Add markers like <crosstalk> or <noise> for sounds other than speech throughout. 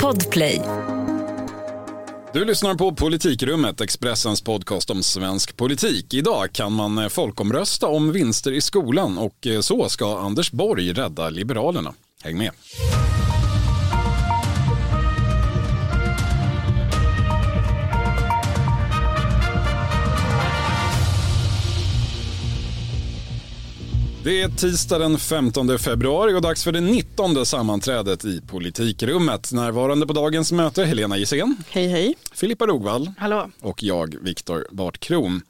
Podplay. Du lyssnar på Politikrummet, Expressens podcast om svensk politik. Idag kan man eh, folkomrösta om vinster i skolan och eh, så ska Anders Borg rädda Liberalerna. Häng med! Det är tisdag den 15 februari och dags för det 19 sammanträdet i Politikrummet. Närvarande på dagens möte Helena Gissén. Hej hej. Filippa Rogvall. Hallå. Och jag, Viktor Bartkron.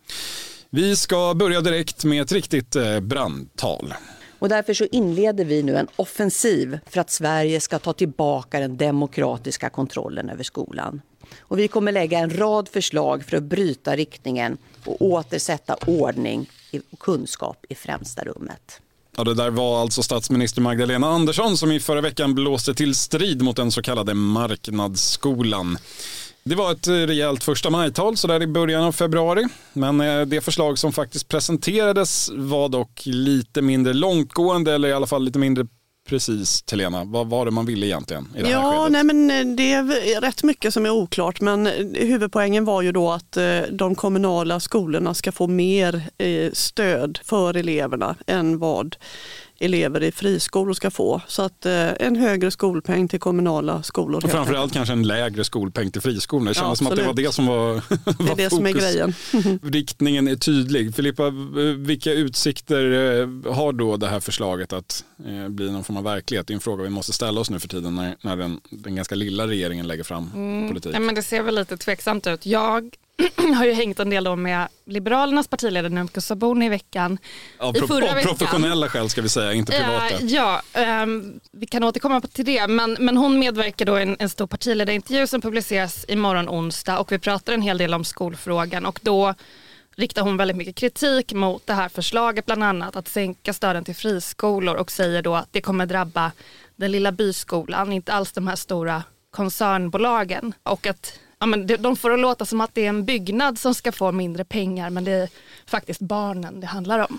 Vi ska börja direkt med ett riktigt eh, brandtal. Och därför så inleder vi nu en offensiv för att Sverige ska ta tillbaka den demokratiska kontrollen över skolan. Och vi kommer lägga en rad förslag för att bryta riktningen och återsätta ordning och kunskap i främsta rummet. Ja, det där var alltså statsminister Magdalena Andersson som i förra veckan blåste till strid mot den så kallade marknadsskolan. Det var ett rejält första majtal så där i början av februari. Men eh, det förslag som faktiskt presenterades var dock lite mindre långtgående eller i alla fall lite mindre precis Helena. Vad var det man ville egentligen i det här ja, skedet? Nej, men eh, det är rätt mycket som är oklart men eh, huvudpoängen var ju då att de kommunala skolorna ska få mer stöd för eleverna än vad elever i friskolor ska få. Så att eh, en högre skolpeng till kommunala skolor. Och framförallt kanske en lägre skolpeng till friskolorna. Det kändes ja, som att det var det som var, var <laughs> Det är det fokus. som är grejen. <laughs> Riktningen är tydlig. Filippa, vilka utsikter eh, har då det här förslaget att eh, bli någon form av verklighet? Det är en fråga vi måste ställa oss nu för tiden när, när den, den ganska lilla regeringen lägger fram mm. politik. Ja, men det ser väl lite tveksamt ut. Jag <clears throat> har ju hängt en del då med Liberalernas partiledare Nyamko Sabuni i veckan. Av, av professionella skäl ska vi säga, inte privata. Uh, ja, um, vi kan återkomma till det. Men, men hon medverkar då i en, en stor partiledarintervju som publiceras imorgon onsdag och vi pratar en hel del om skolfrågan och då riktar hon väldigt mycket kritik mot det här förslaget bland annat att sänka stöden till friskolor och säger då att det kommer drabba den lilla byskolan, inte alls de här stora koncernbolagen och att ja, men de får det låta som att det är en byggnad som ska få mindre pengar men det är faktiskt barnen det handlar om.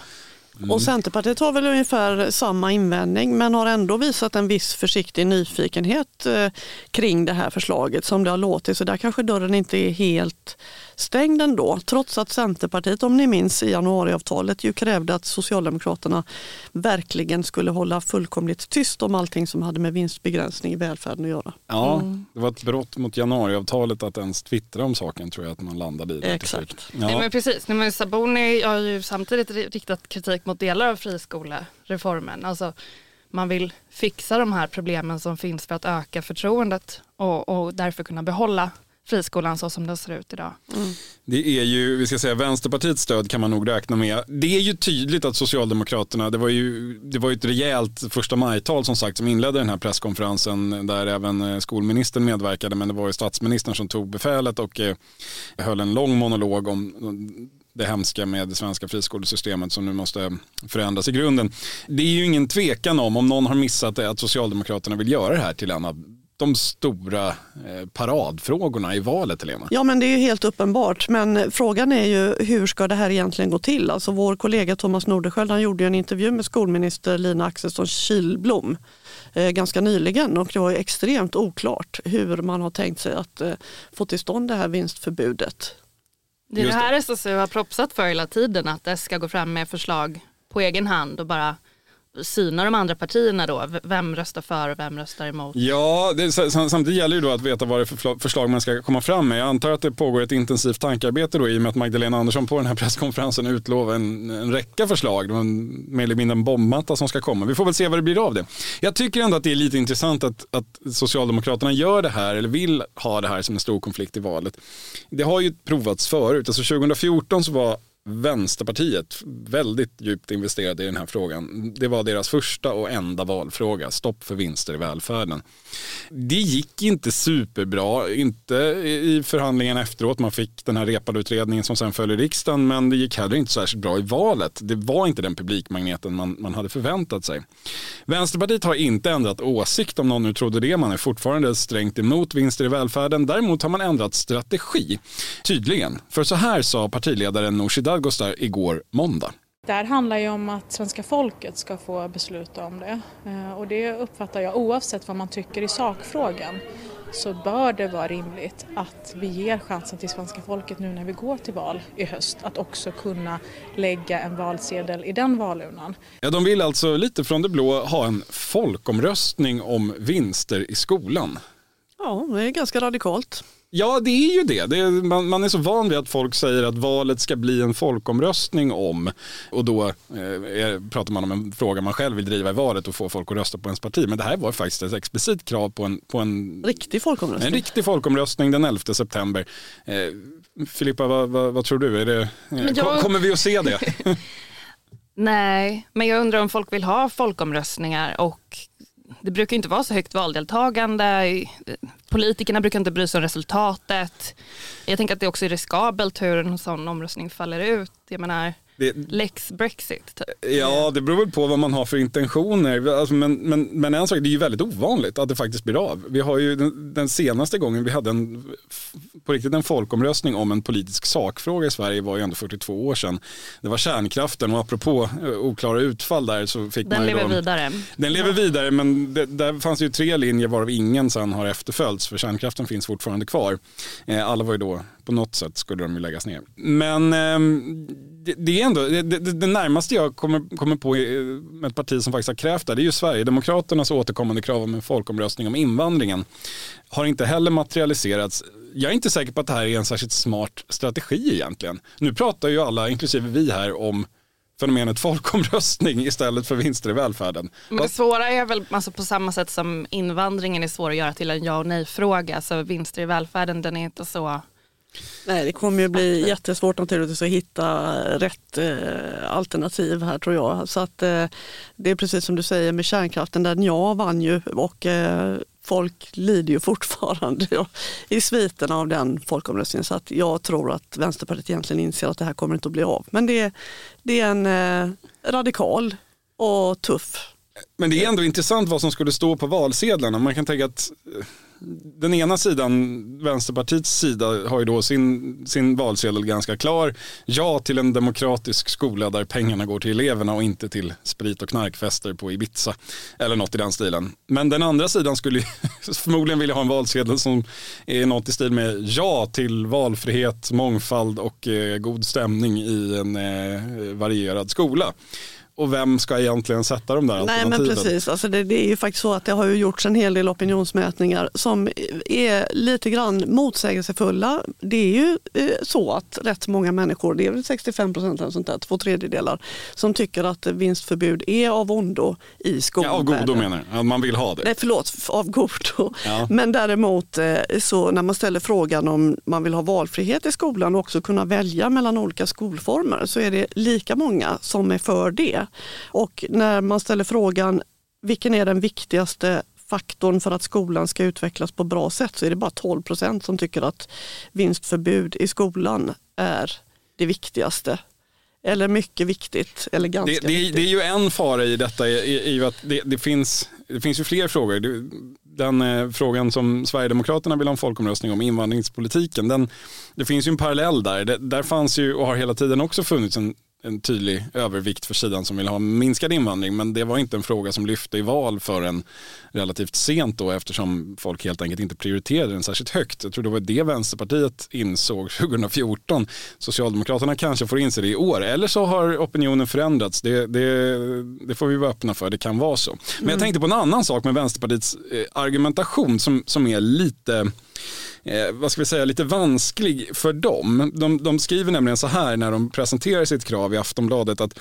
Mm. Och Centerpartiet har väl ungefär samma invändning men har ändå visat en viss försiktig nyfikenhet eh, kring det här förslaget som det har låtit. Så där kanske dörren inte är helt stängd ändå. Trots att Centerpartiet, om ni minns i januariavtalet, ju krävde att Socialdemokraterna verkligen skulle hålla fullkomligt tyst om allting som hade med vinstbegränsning i välfärden att göra. Ja, mm. det var ett brott mot januariavtalet att ens twittra om saken tror jag att man landade i. Exakt. Ja. Nej, men precis, Nej, men Saboni har ju samtidigt riktat kritik mot delar av friskolereformen. Alltså, man vill fixa de här problemen som finns för att öka förtroendet och, och därför kunna behålla friskolan så som den ser ut idag. Mm. Det är ju, vi ska säga Vänsterpartiets stöd kan man nog räkna med. Det är ju tydligt att Socialdemokraterna, det var ju, det var ju ett rejält första majtal som sagt som inledde den här presskonferensen där även eh, skolministern medverkade men det var ju statsministern som tog befälet och eh, höll en lång monolog om det hemska med det svenska friskolesystemet som nu måste förändras i grunden. Det är ju ingen tvekan om, om någon har missat det, att Socialdemokraterna vill göra det här till en av de stora eh, paradfrågorna i valet, Helena? Ja, men det är helt uppenbart. Men frågan är ju hur ska det här egentligen gå till? Alltså vår kollega Thomas Nordenskiöld, han gjorde en intervju med skolminister Lina Axelsson Kilblom eh, ganska nyligen och det var extremt oklart hur man har tänkt sig att eh, få till stånd det här vinstförbudet. Det är det här SSU har propsat för hela tiden, att det ska gå fram med förslag på egen hand och bara syna de andra partierna då? Vem röstar för och vem röstar emot? Ja, det, samtidigt gäller ju då att veta vad det är för förslag man ska komma fram med. Jag antar att det pågår ett intensivt tankearbete då i och med att Magdalena Andersson på den här <laughs> presskonferensen utlovar en, en räcka förslag. Det var en, mer eller mindre en bombmatta som ska komma. Vi får väl se vad det blir av det. Jag tycker ändå att det är lite intressant att, att Socialdemokraterna gör det här eller vill ha det här som en stor konflikt i valet. Det har ju provats förut. Alltså 2014 så var Vänsterpartiet väldigt djupt investerade i den här frågan. Det var deras första och enda valfråga, stopp för vinster i välfärden. Det gick inte superbra, inte i förhandlingarna efteråt. Man fick den här repade utredningen som sen föll i riksdagen, men det gick heller inte särskilt bra i valet. Det var inte den publikmagneten man, man hade förväntat sig. Vänsterpartiet har inte ändrat åsikt om någon nu trodde det. Man är fortfarande strängt emot vinster i välfärden. Däremot har man ändrat strategi, tydligen. För så här sa partiledaren Nooshi Dadgostar igår måndag. Det här handlar ju om att svenska folket ska få besluta om det eh, och det uppfattar jag oavsett vad man tycker i sakfrågan så bör det vara rimligt att vi ger chansen till svenska folket nu när vi går till val i höst att också kunna lägga en valsedel i den valurnan. Ja, de vill alltså lite från det blå ha en folkomröstning om vinster i skolan. Ja, det är ganska radikalt. Ja, det är ju det. det är, man, man, är så van vid att folk säger att valet ska bli en folkomröstning om och då eh, pratar man om en fråga man själv vill driva i valet och få folk att rösta på ens parti. Men det här var faktiskt ett explicit krav på en, på en riktig folkomröstning. En riktig folkomröstning den 11 september. Eh, Filippa, vad, vad, vad, tror du? Är det, eh, jag... Kommer vi att se det? <laughs> <laughs> Nej, men jag undrar om folk vill ha folkomröstningar och det brukar inte vara så högt valdeltagande. Politikerna brukar inte bry sig om resultatet. Jag tänker att det också är riskabelt hur en sån omröstning faller ut. Jag menar, det, Lex Brexit. Typ. Ja, det beror väl på vad man har för intentioner. Alltså, men, men, men en sak, det är ju väldigt ovanligt att det faktiskt blir av. Vi har ju den, den, senaste gången vi hade en, på riktigt en folkomröstning om en politisk sakfråga i Sverige var ju ändå 42 år sedan. Det var kärnkraften och apropå eh, oklara utfall där så fick den man lever då, vidare. Den lever vidare men det, där fanns ju tre linjer varav ingen sen har efterföljts för kärnkraften finns fortfarande kvar. Eh, alla var ju då på något sätt skulle de ju läggas ner. Men eh, det, det, är ändå, det, det, närmaste jag kommer, kommer på med ett parti som faktiskt har krävt det, det är ju Sverigedemokraternas återkommande krav om en folkomröstning om invandringen. Har inte heller materialiserats. Jag är inte säker på att det här är en särskilt smart strategi egentligen. Nu pratar ju alla, inklusive vi här, om fenomenet folkomröstning istället för vinster i välfärden. Men det svåra är väl alltså på samma sätt som invandringen är svår att göra till en ja och nej fråga så vinster i välfärden den är inte så Nej, det kommer ju bli jättesvårt naturligtvis att hitta rätt eh, alternativ här tror jag. Så att eh, det är precis som du säger med kärnkraften, där ja vann ju och eh, folk lider ju fortfarande <laughs> i sviterna av den folkomröstningen. Så att jag tror att Vänsterpartiet egentligen inser att det här kommer inte att bli av. Men det, det är en eh, radikal och tuff men det är ändå intressant vad som skulle stå på valsedlarna. Man kan tänka att eh, den ena sidan, Vänsterpartiets sida, har ju då sin, sin valsedel ganska klar. Ja till en demokratisk skola där pengarna går till eleverna och inte till sprit och knarkfester på Ibiza. Eller något i den stilen. Men den andra sidan skulle <laughs> förmodligen vilja ha en valsedel som är något i stil med ja till valfrihet, mångfald och eh, god stämning i en eh, varierad skola och vem ska egentligen sätta de där alternativen? Nej men precis, alltså det, det, är ju faktiskt så att det har ju gjorts en hel del opinionsmätningar som är lite grann motsägelsefulla. Det är ju eh, så att rätt många människor, det är väl 65 procent eller sånt där, två tredjedelar, som tycker att vinstförbud är av ondo i skolvärlden. Ja, av godo menar du? Man vill ha det? Nej förlåt, av godo. Ja. Men däremot eh, så när man ställer frågan om man vill ha valfrihet i skolan och också kunna välja mellan olika skolformer så är det lika många som är för det. Och när man ställer frågan vilken är den viktigaste faktorn för att skolan ska utvecklas på bra sätt så är det bara 12 procent som tycker att vinstförbud i skolan är det viktigaste. Eller mycket viktigt eller ganska det, det, viktigt. Det är ju en fara i detta, i, i att det, det, finns, det finns ju fler frågor. Den eh, frågan som Sverigedemokraterna vill ha en folkomröstning om, invandringspolitiken, den, det finns ju en parallell där. Det, där fanns ju och har hela tiden också funnits en en tydlig övervikt för sidan som vill ha minskad invandring. Men det var inte en fråga som lyfte i val förrän relativt sent då eftersom folk helt enkelt inte prioriterade den särskilt högt. Jag tror det var det Vänsterpartiet insåg <laughs> 2014. Socialdemokraterna kanske får inse det i år eller så har opinionen förändrats. Det, det, det får vi vara öppna för, det kan vara så. Men jag mm. tänkte på en annan sak med Vänsterpartiets eh, argumentation som, som är lite eh, vad ska vi säga, lite vansklig för dem. De, de skriver nämligen så här när de presenterar sitt krav i Aftonbladet att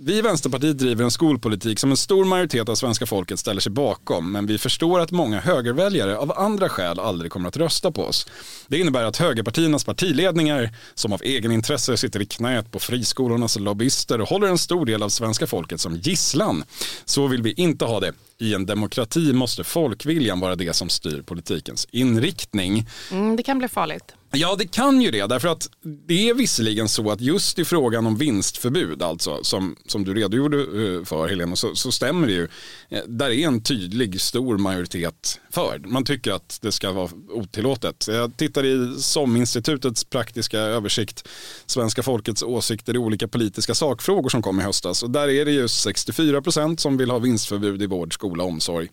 vi i Vänsterpartiet driver en skolpolitik som en stor majoritet av svenska folket ställer sig bakom, men vi förstår att många högerväljare av andra skäl aldrig kommer att rösta på oss. Det innebär att högerpartiernas partiledningar, som av egen intresse sitter i knät på friskolornas lobbyister och håller en stor del av svenska folket som gisslan. Så vill vi inte ha det. I en demokrati måste folkviljan vara det som styr politikens inriktning. Mm, det kan bli farligt. Ja, det kan ju det. Därför att det är visserligen så att just i frågan om vinstförbud, alltså, som, som du redogjorde eh, för Helena, så, så stämmer det ju. Eh, där är en tydlig stor majoritet för. Man tycker att det ska vara otillåtet. Jag tittar i SOM-institutets praktiska översikt, Svenska folkets åsikter i olika politiska sakfrågor som kom i höstas. Och där är det ju 64% som vill ha vinstförbud i vård, skola och omsorg.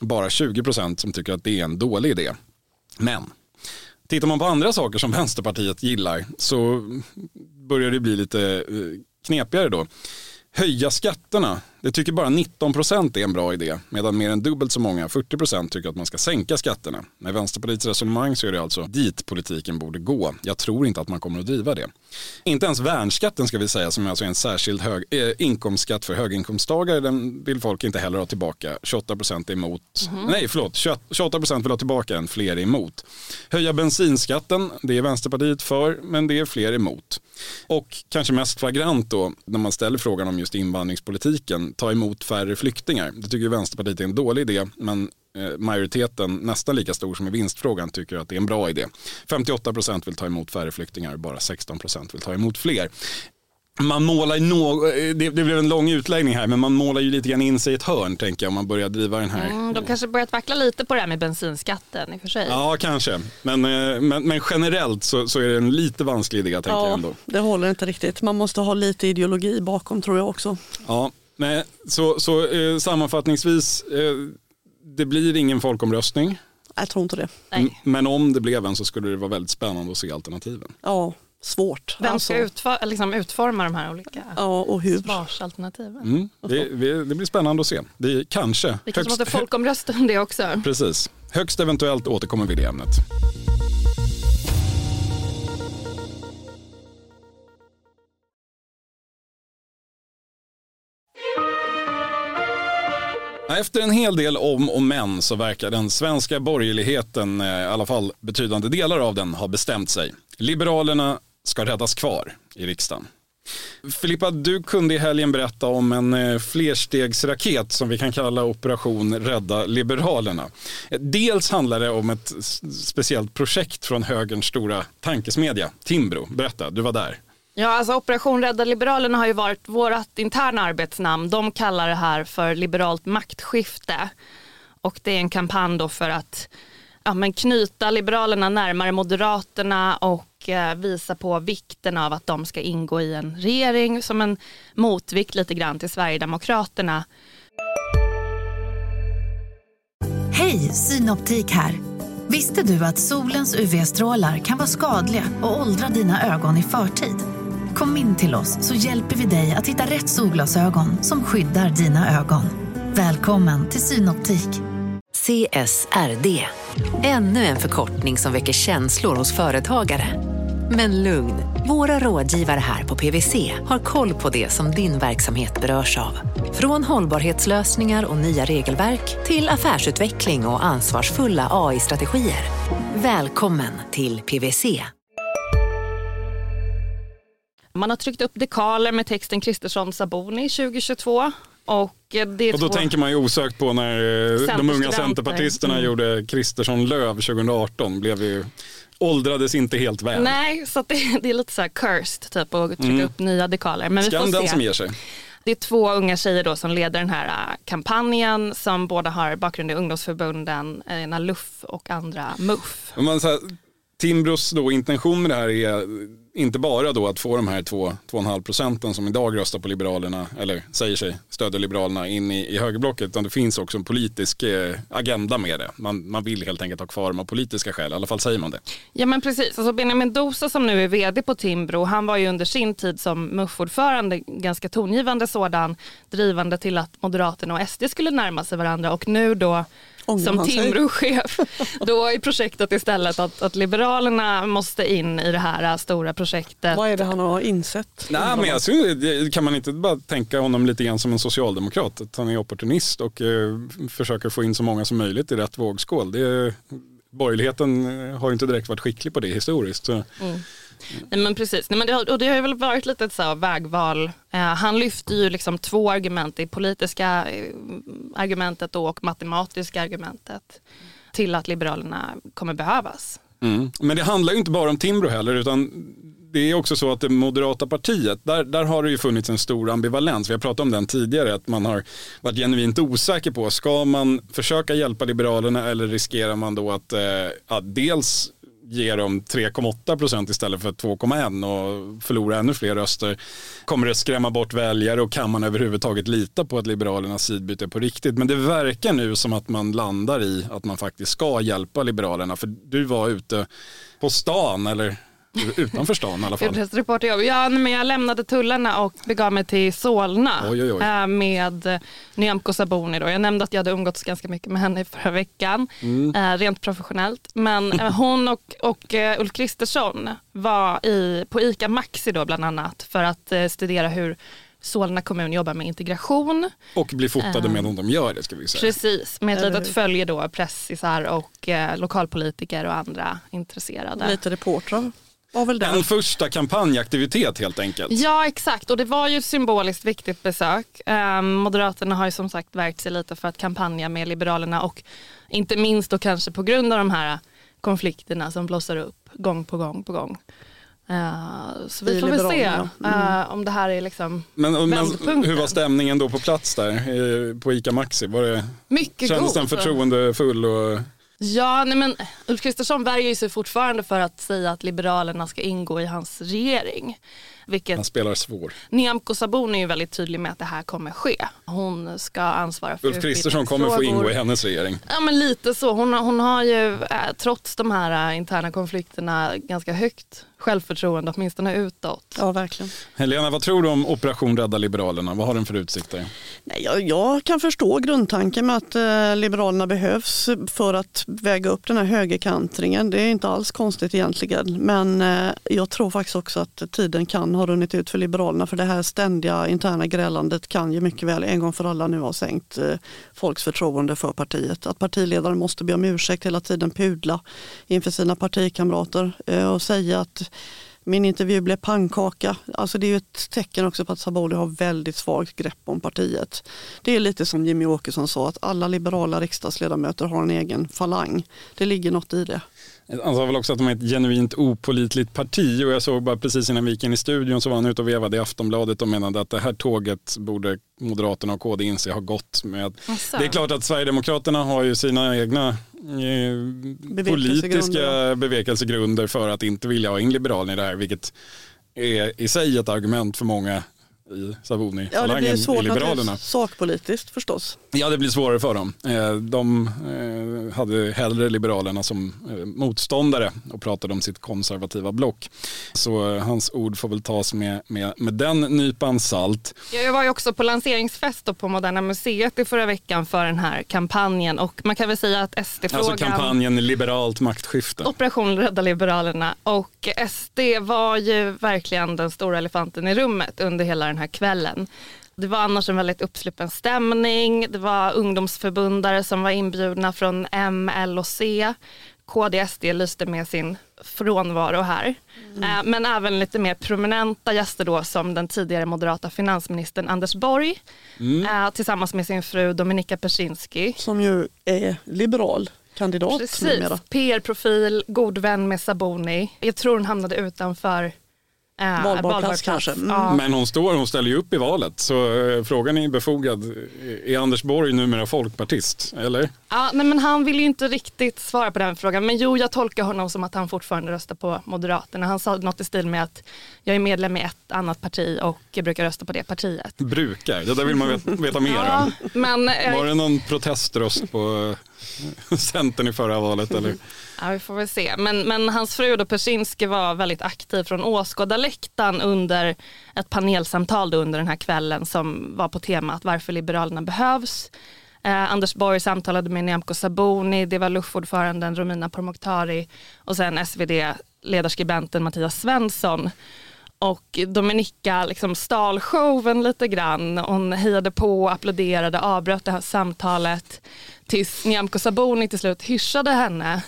Bara 20% som tycker att det är en dålig idé. Men Tittar man på andra saker som Vänsterpartiet gillar så börjar det bli lite eh, knepigare då. Höja skatterna det tycker bara 19 procent är en bra idé, medan mer än dubbelt så många, 40 procent, tycker att man ska sänka skatterna. Med Vänsterpartiets resonemang så är det alltså dit politiken borde gå. Jag tror inte att man kommer att driva det. Inte ens värnskatten ska vi säga, som alltså är en särskild hög, eh, inkomstskatt för höginkomsttagare, den vill folk inte heller ha tillbaka. 28 procent är emot, mm -hmm. nej förlåt, 28 procent vill ha tillbaka den, fler är emot. Höja bensinskatten, det är Vänsterpartiet för, men det är fler emot. Och kanske mest flagrant då, när man ställer frågan om just invandringspolitiken, ta emot färre flyktingar. Det tycker Vänsterpartiet är en dålig idé, men eh, majoriteten, nästan lika stor som i vinstfrågan, tycker att det är en bra idé. 58 procent vill ta emot färre flyktingar, bara 16 procent vill ta emot fler man målar no det, det blev en lång utläggning här, men man målar ju lite grann in sig i ett hörn tänker jag om man börjar driva den här. Mm, de kanske börjat vackla lite på det här med bensinskatten i och för sig. Ja, kanske. Men, eh, men, men generellt så, så, är det en lite vansklig idé tänker ja, jag ändå. Det håller inte riktigt. Man måste ha lite ideologi bakom tror jag också. Ja, Nej, så, så eh, sammanfattningsvis, eh, det blir ingen folkomröstning. Jag tror inte det. Nej. Men om det blev en så skulle det vara väldigt spännande att se alternativen. Ja, svårt. Vem ska alltså. liksom utforma de här olika ja, och hur? svarsalternativen? Mm, det, det, blir spännande att se. Det, kanske. Vi kanske högst, måste folkomrösta om det också. Precis. Högst eventuellt återkommer vi i det ämnet. Efter en hel del om och men så verkar den svenska borgerligheten, eh, i alla fall betydande delar av den, ha bestämt sig. Liberalerna ska räddas kvar i riksdagen. Filippa, du kunde i helgen berätta om en eh, flerstegsraket som vi kan kalla Operation Rädda Liberalerna. Eh, dels handlar det om ett speciellt projekt från högerns stora tankesmedja, Timbro. Berätta, du var där. Ja, alltså Operation Rädda Liberalerna har ju varit vårt interna arbetsnamn. De kallar det här för liberalt maktskifte. Och det är en kampanj då för att ja, men knyta Liberalerna närmare Moderaterna och eh, visa på vikten av att de ska ingå i en regering som en motvikt lite grann till Sverigedemokraterna. Hej, Synoptik här. Visste du att solens UV-strålar kan vara skadliga och åldra dina ögon i förtid? Kom in till oss så hjälper vi dig att hitta rätt solglasögon som skyddar dina ögon. Välkommen till Synoptik. CSRD, ännu en förkortning som väcker känslor hos företagare. Men lugn, våra rådgivare här på PWC har koll på det som din verksamhet berörs av. Från hållbarhetslösningar och nya regelverk till affärsutveckling och ansvarsfulla AI-strategier. Välkommen till PWC. Man har tryckt upp dekaler med texten Kristersson Saboni 2022. Och, det och då två... tänker man ju osökt på när eh, de unga centerpartisterna mm. gjorde Kristersson Löv 2018. Blev ju, åldrades inte helt väl. Nej, så det, <laughs> det, är lite så här cursed typ att trycka mm. upp nya dekaler. Men Skam den som ger sig. Det är två unga tjejer då som leder den här äh, kampanjen som båda har bakgrund i ungdomsförbunden, ena LUF och andra MUF. Här, Timbros då intention med det här är inte bara då att få de här 2,5 procenten som idag röstar på Liberalerna eller säger sig stödja Liberalerna in i, i högerblocket utan det finns också en politisk eh, agenda med det. Man, man vill helt enkelt ha kvar dem av politiska skäl, i alla fall säger man det. Ja men precis, alltså Benjamin Dosa som nu är vd på Timbro, han var ju under sin tid som MUF-ordförande ganska tongivande sådan, drivande till att Moderaterna och SD skulle närma sig varandra och nu då som Timbro-chef <laughs> då är projektet istället att, att Liberalerna måste in i det här stora projektet. Vad är det han har insett? Nej, men jag kan man inte bara tänka honom lite grann som en socialdemokrat? Att han är opportunist och eh, försöker få in så många som möjligt i rätt vågskål. Det, borgerligheten har inte direkt varit skicklig på det historiskt. Så. Mm. Nej, men precis, Nej, men det, och det har väl varit lite ett så vägval. Eh, han lyfter ju liksom två argument, det politiska eh, argumentet och matematiska argumentet till att Liberalerna kommer behövas. Mm. Men det handlar ju inte bara om Timbro heller utan det är också så att det moderata partiet, där, där har det ju funnits en stor ambivalens. Vi har pratat om den tidigare, att man har varit genuint osäker på, ska man försöka hjälpa Liberalerna eller riskerar man då att, eh, att dels ge dem 3,8 procent istället för 2,1 och förlora ännu fler röster. Kommer det skrämma bort väljare och kan man överhuvudtaget lita på att Liberalernas sidbyte är på riktigt? Men det verkar nu som att man landar i att man faktiskt ska hjälpa Liberalerna. För du var ute på stan eller Utanför stan i alla fall. Reporterjobb. Ja, men jag lämnade tullarna och begav mig till Solna oj, oj, oj. Eh, med Nyamko Sabuni. Då. Jag nämnde att jag hade umgåtts ganska mycket med henne förra veckan, mm. Eh, rent professionellt. Men eh, hon och, och Ulf Kristersson var i, på ICA Maxi då bland annat för att studera hur Solna kommun jobbar med integration. Och blir fotade medan de gör det ska vi säga. Precis, med ett litet följe då pressisar och eh, lokalpolitiker och andra intresserade. Lite reportrar var väl En första kampanjaktivitet helt enkelt. Ja exakt och det var ju ett symboliskt viktigt besök. Um, Moderaterna har ju som sagt verkt sig lite för att kampanja med Liberalerna och inte minst då kanske på grund av de här konflikterna som blossar upp gång på gång på gång. Uh, så vi får väl se mm. uh, om det här är liksom men, men Hur var stämningen då på plats där på ICA Maxi? Var det, Mycket kändes god. den förtroendefull? Och... Ja, nej men Ulf Kristersson värjer sig fortfarande för att säga att Liberalerna ska ingå i hans regering. Vilket Han spelar svår. Nyamko Sabuni är ju väldigt tydlig med att det här kommer ske. Hon ska ansvara för Ulf Kristersson kommer få ingå i hennes regering. Ja men lite så. Hon, hon har ju eh, trots de här eh, interna konflikterna ganska högt självförtroende, åtminstone utåt. Ja, verkligen. Helena, vad tror du om Operation Rädda Liberalerna? Vad har den för utsikter? Nej, jag, jag kan förstå grundtanken med att eh, Liberalerna behövs för att väga upp den här högerkantringen. Det är inte alls konstigt egentligen. Men eh, jag tror faktiskt också att tiden kan ha runnit ut för Liberalerna för det här ständiga interna grälandet kan ju mycket väl en gång för alla nu ha sänkt eh, folks förtroende för partiet. Att partiledaren måste be om ursäkt hela tiden, pudla inför sina partikamrater eh, och säga att min intervju blev pannkaka. Alltså det är ett tecken också på att Saboli har väldigt svagt grepp om partiet. Det är lite som Jimmy Åkesson sa, att alla liberala riksdagsledamöter har en egen falang. Det ligger något i det. Han sa väl också att de är ett genuint opolitligt parti och jag såg bara precis innan vi gick in i studion så var han ute och vevade i Aftonbladet och menade att det här tåget borde Moderaterna och KD inse har gått med. Det är klart att Sverigedemokraterna har ju sina egna politiska bevekelsegrunder för att inte vilja ha in Liberalerna i det här vilket är i sig ett argument för många i Savoni. Ja, det blir svårt Liberalerna. sakpolitiskt förstås. Ja, det blir svårare för dem. Eh, de eh, hade hellre Liberalerna som eh, motståndare och pratade om sitt konservativa block. Så hans ord får väl tas med, med, med den nypan salt. Jag var ju också på lanseringsfest på Moderna Museet i förra veckan för den här kampanjen och man kan väl säga att SD-frågan... Alltså kampanjen Liberalt maktskifte. Operation Rädda Liberalerna och SD var ju verkligen den stora elefanten i rummet under hela den här kvällen. Det var annars en väldigt uppsluppen stämning. Det var ungdomsförbundare som var inbjudna från M, L och C. KDSD lyste med sin frånvaro här. Mm. Eh, men även lite mer prominenta gäster då som den tidigare moderata finansministern Anders Borg mm. Eh, tillsammans med sin fru Dominika Persinski. Som ju är liberal kandidat Precis, PR-profil, god vän med Saboni. Jag tror hon hamnade utanför Äh, valbar plats kanske. Mm. Ja. Men hon står, hon ställer ju upp i valet så eh, frågan är befogad. Är Anders Borg numera folkpartist eller? Ja, nej, men han vill ju inte riktigt svara på den frågan men jo jag tolkar honom som att han fortfarande röstar på Moderaterna. Han sa något i stil med att jag är medlem i ett annat parti och jag brukar rösta på det partiet. Brukar, det där vill man veta, veta mer ja, om. Men, eh, Var det någon proteströst på <laughs> Centern i förra valet eller? Ja, vi får väl se. Men, men hans fru då Persinski var väldigt aktiv från åskådarläktaren under ett panelsamtal under den här kvällen som var på temat varför Liberalerna behövs. Eh, Anders Borg samtalade med Nyamko Sabuni, det var LUF-ordföranden Romina Pourmokhtari och sen SvD-ledarskribenten Mattias Svensson. Och Dominika liksom stal showen lite grann. Hon hejade på, applåderade, avbröt det här samtalet tills Nyamko Sabuni till slut hyschade henne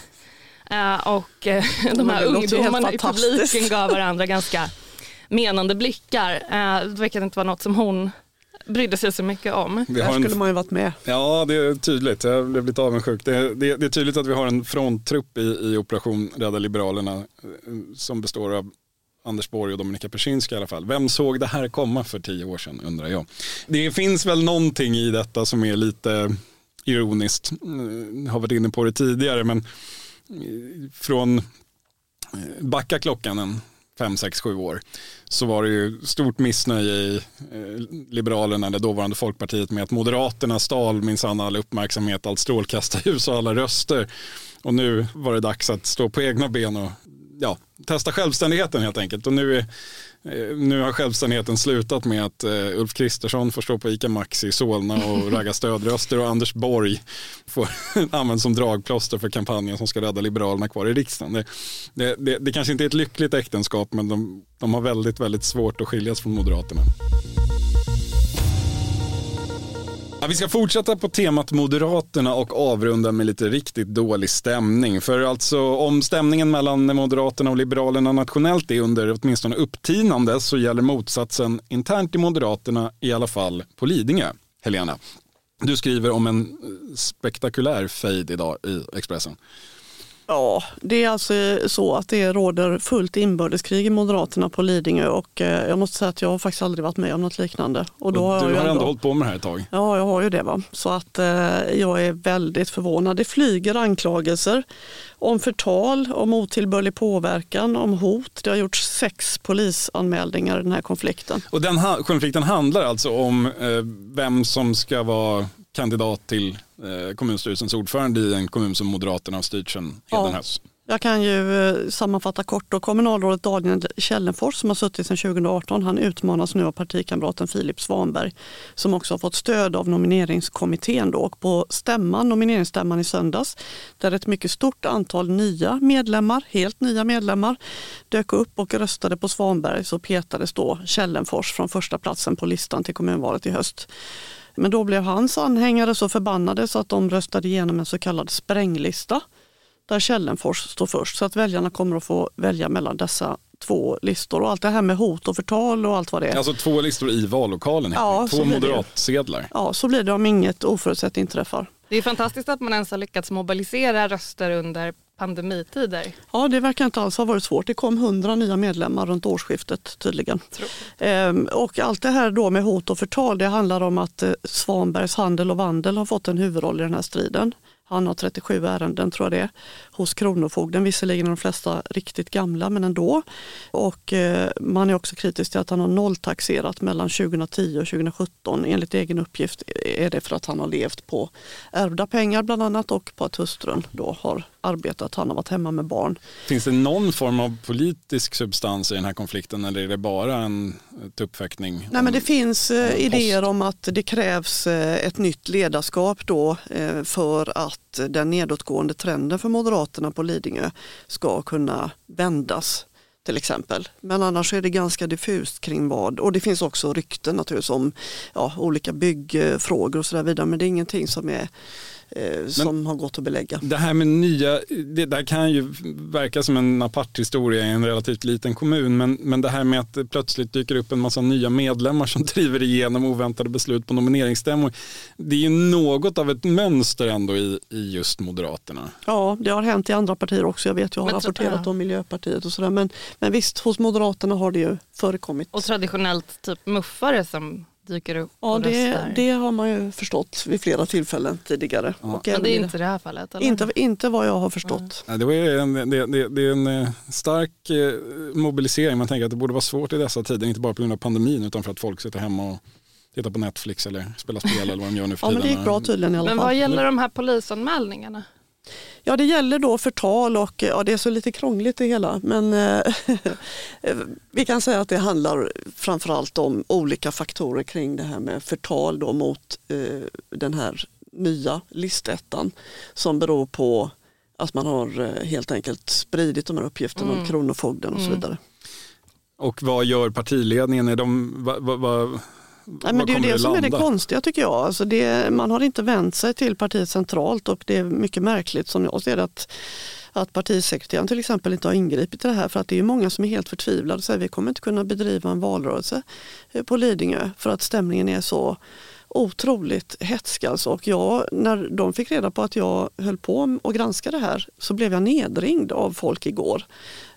och <laughs> uh, de här ungdomarna i publiken gav varandra ganska menande blickar. Det verkade inte vara något som hon brydde sig så mycket om. Vi Där skulle man ju varit med. Ja, det är tydligt. Jag blev lite avundsjuk. Det, det, det är tydligt att vi har en fronttrupp i, i Operation Rädda Liberalerna eh, som består av Anders Borg och Dominika Persinski i alla fall. Vem såg det här komma för tio år sedan undrar jag. Det finns väl någonting i detta som är lite ironiskt. Jag har varit inne på det tidigare men eh, från eh, backa klockan en fem, sex, sju år så var det ju stort missnöje i eh, Liberalerna, eller dåvarande Folkpartiet med att Moderaterna stal minsann all uppmärksamhet, allt strålkastarljus och alla röster. Och nu var det dags att stå på egna ben och ja, testa självständigheten helt enkelt. Och nu, är, nu har självständigheten slutat med att uh, Ulf Kristersson får stå på ICA Maxi i Solna och <laughs> ragga stödröster och Anders Borg får <laughs> användas som dragplåster för kampanjen som ska rädda Liberalerna kvar i riksdagen. Det, det, det, det kanske inte är ett lyckligt äktenskap men de, de har väldigt, väldigt svårt att skiljas från Moderaterna. Vi ska fortsätta på temat Moderaterna och avrunda med lite riktigt dålig stämning. För alltså om stämningen mellan Moderaterna och Liberalerna nationellt är under åtminstone upptinande så gäller motsatsen internt i Moderaterna i alla fall på Lidingö. Helena, du skriver om en spektakulär fejd idag i Expressen. Ja, det är alltså så att det råder fullt inbördeskrig i Moderaterna på Lidingö och eh, jag måste säga att jag har faktiskt aldrig varit med om något liknande. Och då och har du har jag ändå hållit på med det här ett tag. Ja, jag har ju det. Va? Så att eh, jag är väldigt förvånad. Det flyger anklagelser om förtal, om otillbörlig påverkan, om hot. Det har gjorts sex polisanmälningar i den här konflikten. Och den ha konflikten handlar alltså om eh, vem som ska vara kandidat till eh, kommunstyrelsens ordförande i en kommun som Moderaterna har styrt sedan Ja. Hedenhös. Jag kan ju eh, sammanfatta kort. Då. Kommunalrådet Daniel Källenfors som har suttit sedan 2018, han utmanas nu av partikamraten Filip Svanberg som också har fått stöd av nomineringskommittén. Då. Och på stämman, nomineringsstämman i söndags där ett mycket stort antal nya medlemmar, helt nya medlemmar dök upp och röstade på Svanberg så petades då Källenfors från första platsen på listan till kommunvalet i höst. Men då blev hans anhängare så förbannade så att de röstade igenom en så kallad spränglista där Källenfors står först. Så att väljarna kommer att få välja mellan dessa två listor. Och allt det här med hot och förtal och allt vad det är. Alltså två listor i vallokalen, Ja, två moderatsedlar. Ja, så blir det om inget oförutsett inträffar. Det är fantastiskt att man ens har lyckats mobilisera röster under pandemitider. Ja, det verkar inte alls ha varit svårt. Det kom hundra nya medlemmar runt årsskiftet tydligen. Ehm, och allt det här då med hot och förtal, det handlar om att eh, Svanbergs handel och vandel har fått en huvudroll i den här striden. Han har 37 ärenden tror jag det är, hos Kronofogden. Visserligen är de flesta riktigt gamla men ändå. Och eh, man är också kritisk till att han har nolltaxerat mellan 2010 och 2017. Enligt egen uppgift är det för att han har levt på ärvda pengar bland annat och på att hustrun då har arbetat. Han har varit hemma med barn. Finns det någon form av politisk substans i den här konflikten eller är det bara en tuppfäktning? Nej, men det finns eh, idéer om att det krävs eh, ett nytt ledarskap då eh, för att den nedåtgående trenden för Moderaterna på Lidingö ska kunna vändas till exempel. Men annars är det ganska diffust kring vad. Och det finns också rykten naturligtvis om ja, olika byggfrågor och så där vidare. Men det är ingenting som, är, eh, som har gått att belägga. Det här med nya, det där kan ju verka som en apart historia i en relativt liten kommun men, men det här med att det plötsligt dyker upp en massa nya medlemmar som <laughs> driver igenom oväntade beslut på nomineringsstämmor. Det är ju något av ett mönster ändå i, i just Moderaterna. Ja, det har hänt i andra partier också. Jag vet, jag har Men rapporterat om Miljöpartiet och sådär. Men, men visst, hos Moderaterna har det ju förekommit. Och traditionellt typ muffare som dyker upp Ja, och det, röstar. det har man ju förstått vid flera tillfällen tidigare. Ja. Och Men det är inte det här fallet? Eller? inte, inte vad jag har förstått. Ja, Det, var ju en, det, det, det är en eh, stark eh, mobilisering. Man tänker att det borde vara svårt i dessa tider, inte bara på grund av pandemin utan för att folk sitter hemma och tittar på Netflix eller spelar spel eller vad de gör nu för Ja, men det tiden. gick bra tydligen i alla Men fall. vad gäller de här polisanmälningarna? Ja, det gäller då förtal och ja, det är så lite krångligt det hela. Men eh, <laughs> vi kan säga att det handlar framförallt om olika faktorer kring det här med förtal då mot eh, den här nya listettan som beror på att man har eh, helt enkelt spridit de här uppgifterna om Kronofogden och så vidare. Och vad gör partiledningen? Är de, vad, vad, vad, Nej, men det är ju det som är det konstiga tycker jag. Alltså det, man har inte vänt sig till partiet centralt och det är mycket märkligt som jag ser det att, att partisekreteraren till exempel inte har ingripit i det här för att det är många som är helt förtvivlade och säger vi kommer inte kunna bedriva en valrörelse eh, på Lidingö för att stämningen är så otroligt hätsk alltså. Och jag, när de fick reda på att jag höll på att granska det här så blev jag nedringd av folk igår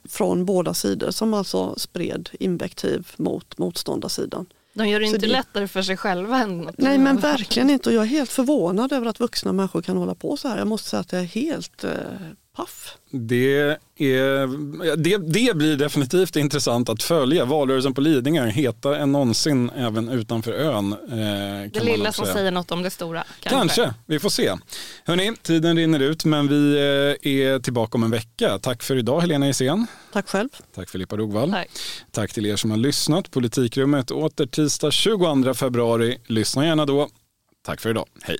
från båda sidor som alltså spred invektiv mot motståndarsidan. De gör det Så inte det- lättare för sig själva. Än Nej men verkligen inte och jag är helt förvånad över att vuxna människor kan hålla på så här. Jag måste säga att jag är helt eh, paff. Det, är, det, det blir definitivt intressant att följa. Valrörelsen på Lidingö är hetare än någonsin även utanför ön. Eh, Det lilla som säger något om det stora. Kanske. vi får se. Hörrni, tiden rinner ut men vi eh, är tillbaka om en vecka. Tack för idag Helena Isén. Tack själv. Tack Filippa Rogvall. Tack. Tack till er som har lyssnat. Politikrummet åter tisdag 22 februari. Lyssna gärna då. Tack för idag. Hej.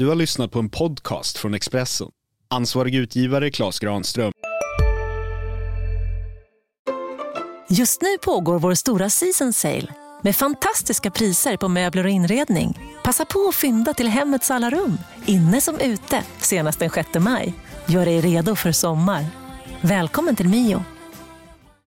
Du har lyssnat på en podcast från Expressen. Ansvarig utgivare Klas Granström. Just nu pågår vår stora season sale med fantastiska priser på möbler och inredning. Passa på att fynda till hemmets alla rum, inne som ute, senast den 6 maj. Gör dig redo för sommar. Välkommen till Mio.